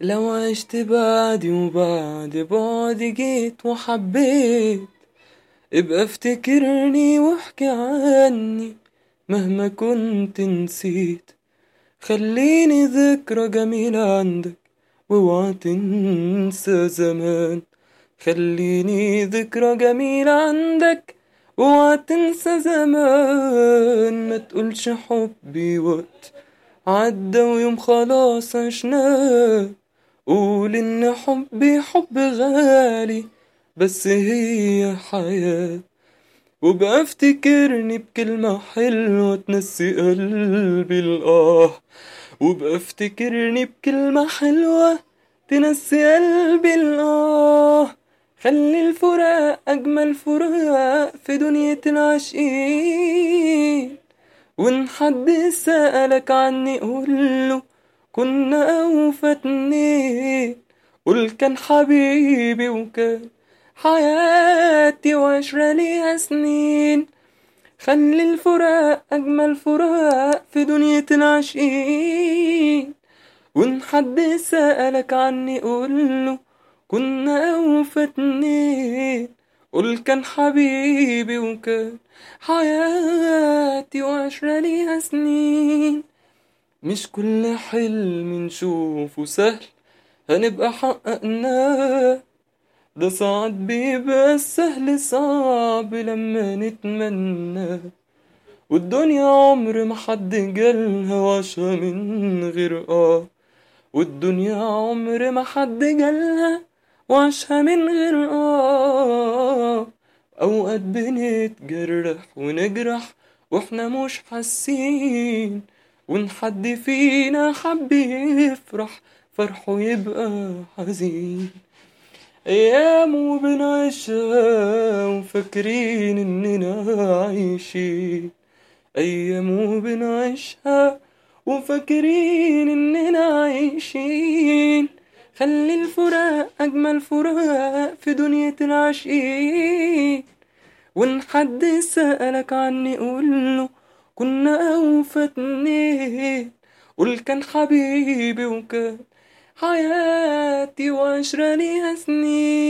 لو عشت بعدي وبعد بعدي جيت وحبيت ابقى افتكرني واحكي عني مهما كنت نسيت. خليني ذكرى جميلة عندك واوعى تنسى زمان. خليني ذكرى جميلة عندك واوعى تنسى زمان. ما تقولش حبي وقت عدى ويوم خلاص عشناه. قول إن حبي حب غالي بس هي حياة. وبقى افتكرني بكلمة حلوة تنسي قلبي الآه. وبقى افتكرني بكلمة حلوة تنسي قلبي الآه. خلي الفراق أجمل فراق في دنيا العاشقين. وإن حد سألك عني قوله كنا أوفى اتنين قول كان حبيبي وكان حياتي وعشرة ليها سنين. خلي الفراق أجمل فراق في دنيا العاشقين. وإن حد سألك عني قوله كنا أوفى اتنين قول كان حبيبي وكان حياتي وعشرة ليها سنين. مش كل حلم نشوفه سهل هنبقى حققناه ده ساعات بيبقى السهل صعب لما نتمناه والدنيا عمر ما حد جالها وعاشها من غير آه. والدنيا عمر ما حد جالها وعاشها من غير آه. أوقات بنتجرح ونجرح وإحنا مش حاسين وإن حد فينا حب يفرح فرحه يبقى حزين. أيام وبنعيشها وفاكرين إننا عايشين. أيام وبنعيشها وفاكرين إننا عايشين. خلي الفراق أجمل فراق في دنيا العاشقين. وإن حد سألك عني قوله كنا أوفى اتنين قول كان حبيبي وكان حياتي وعشرة سنين.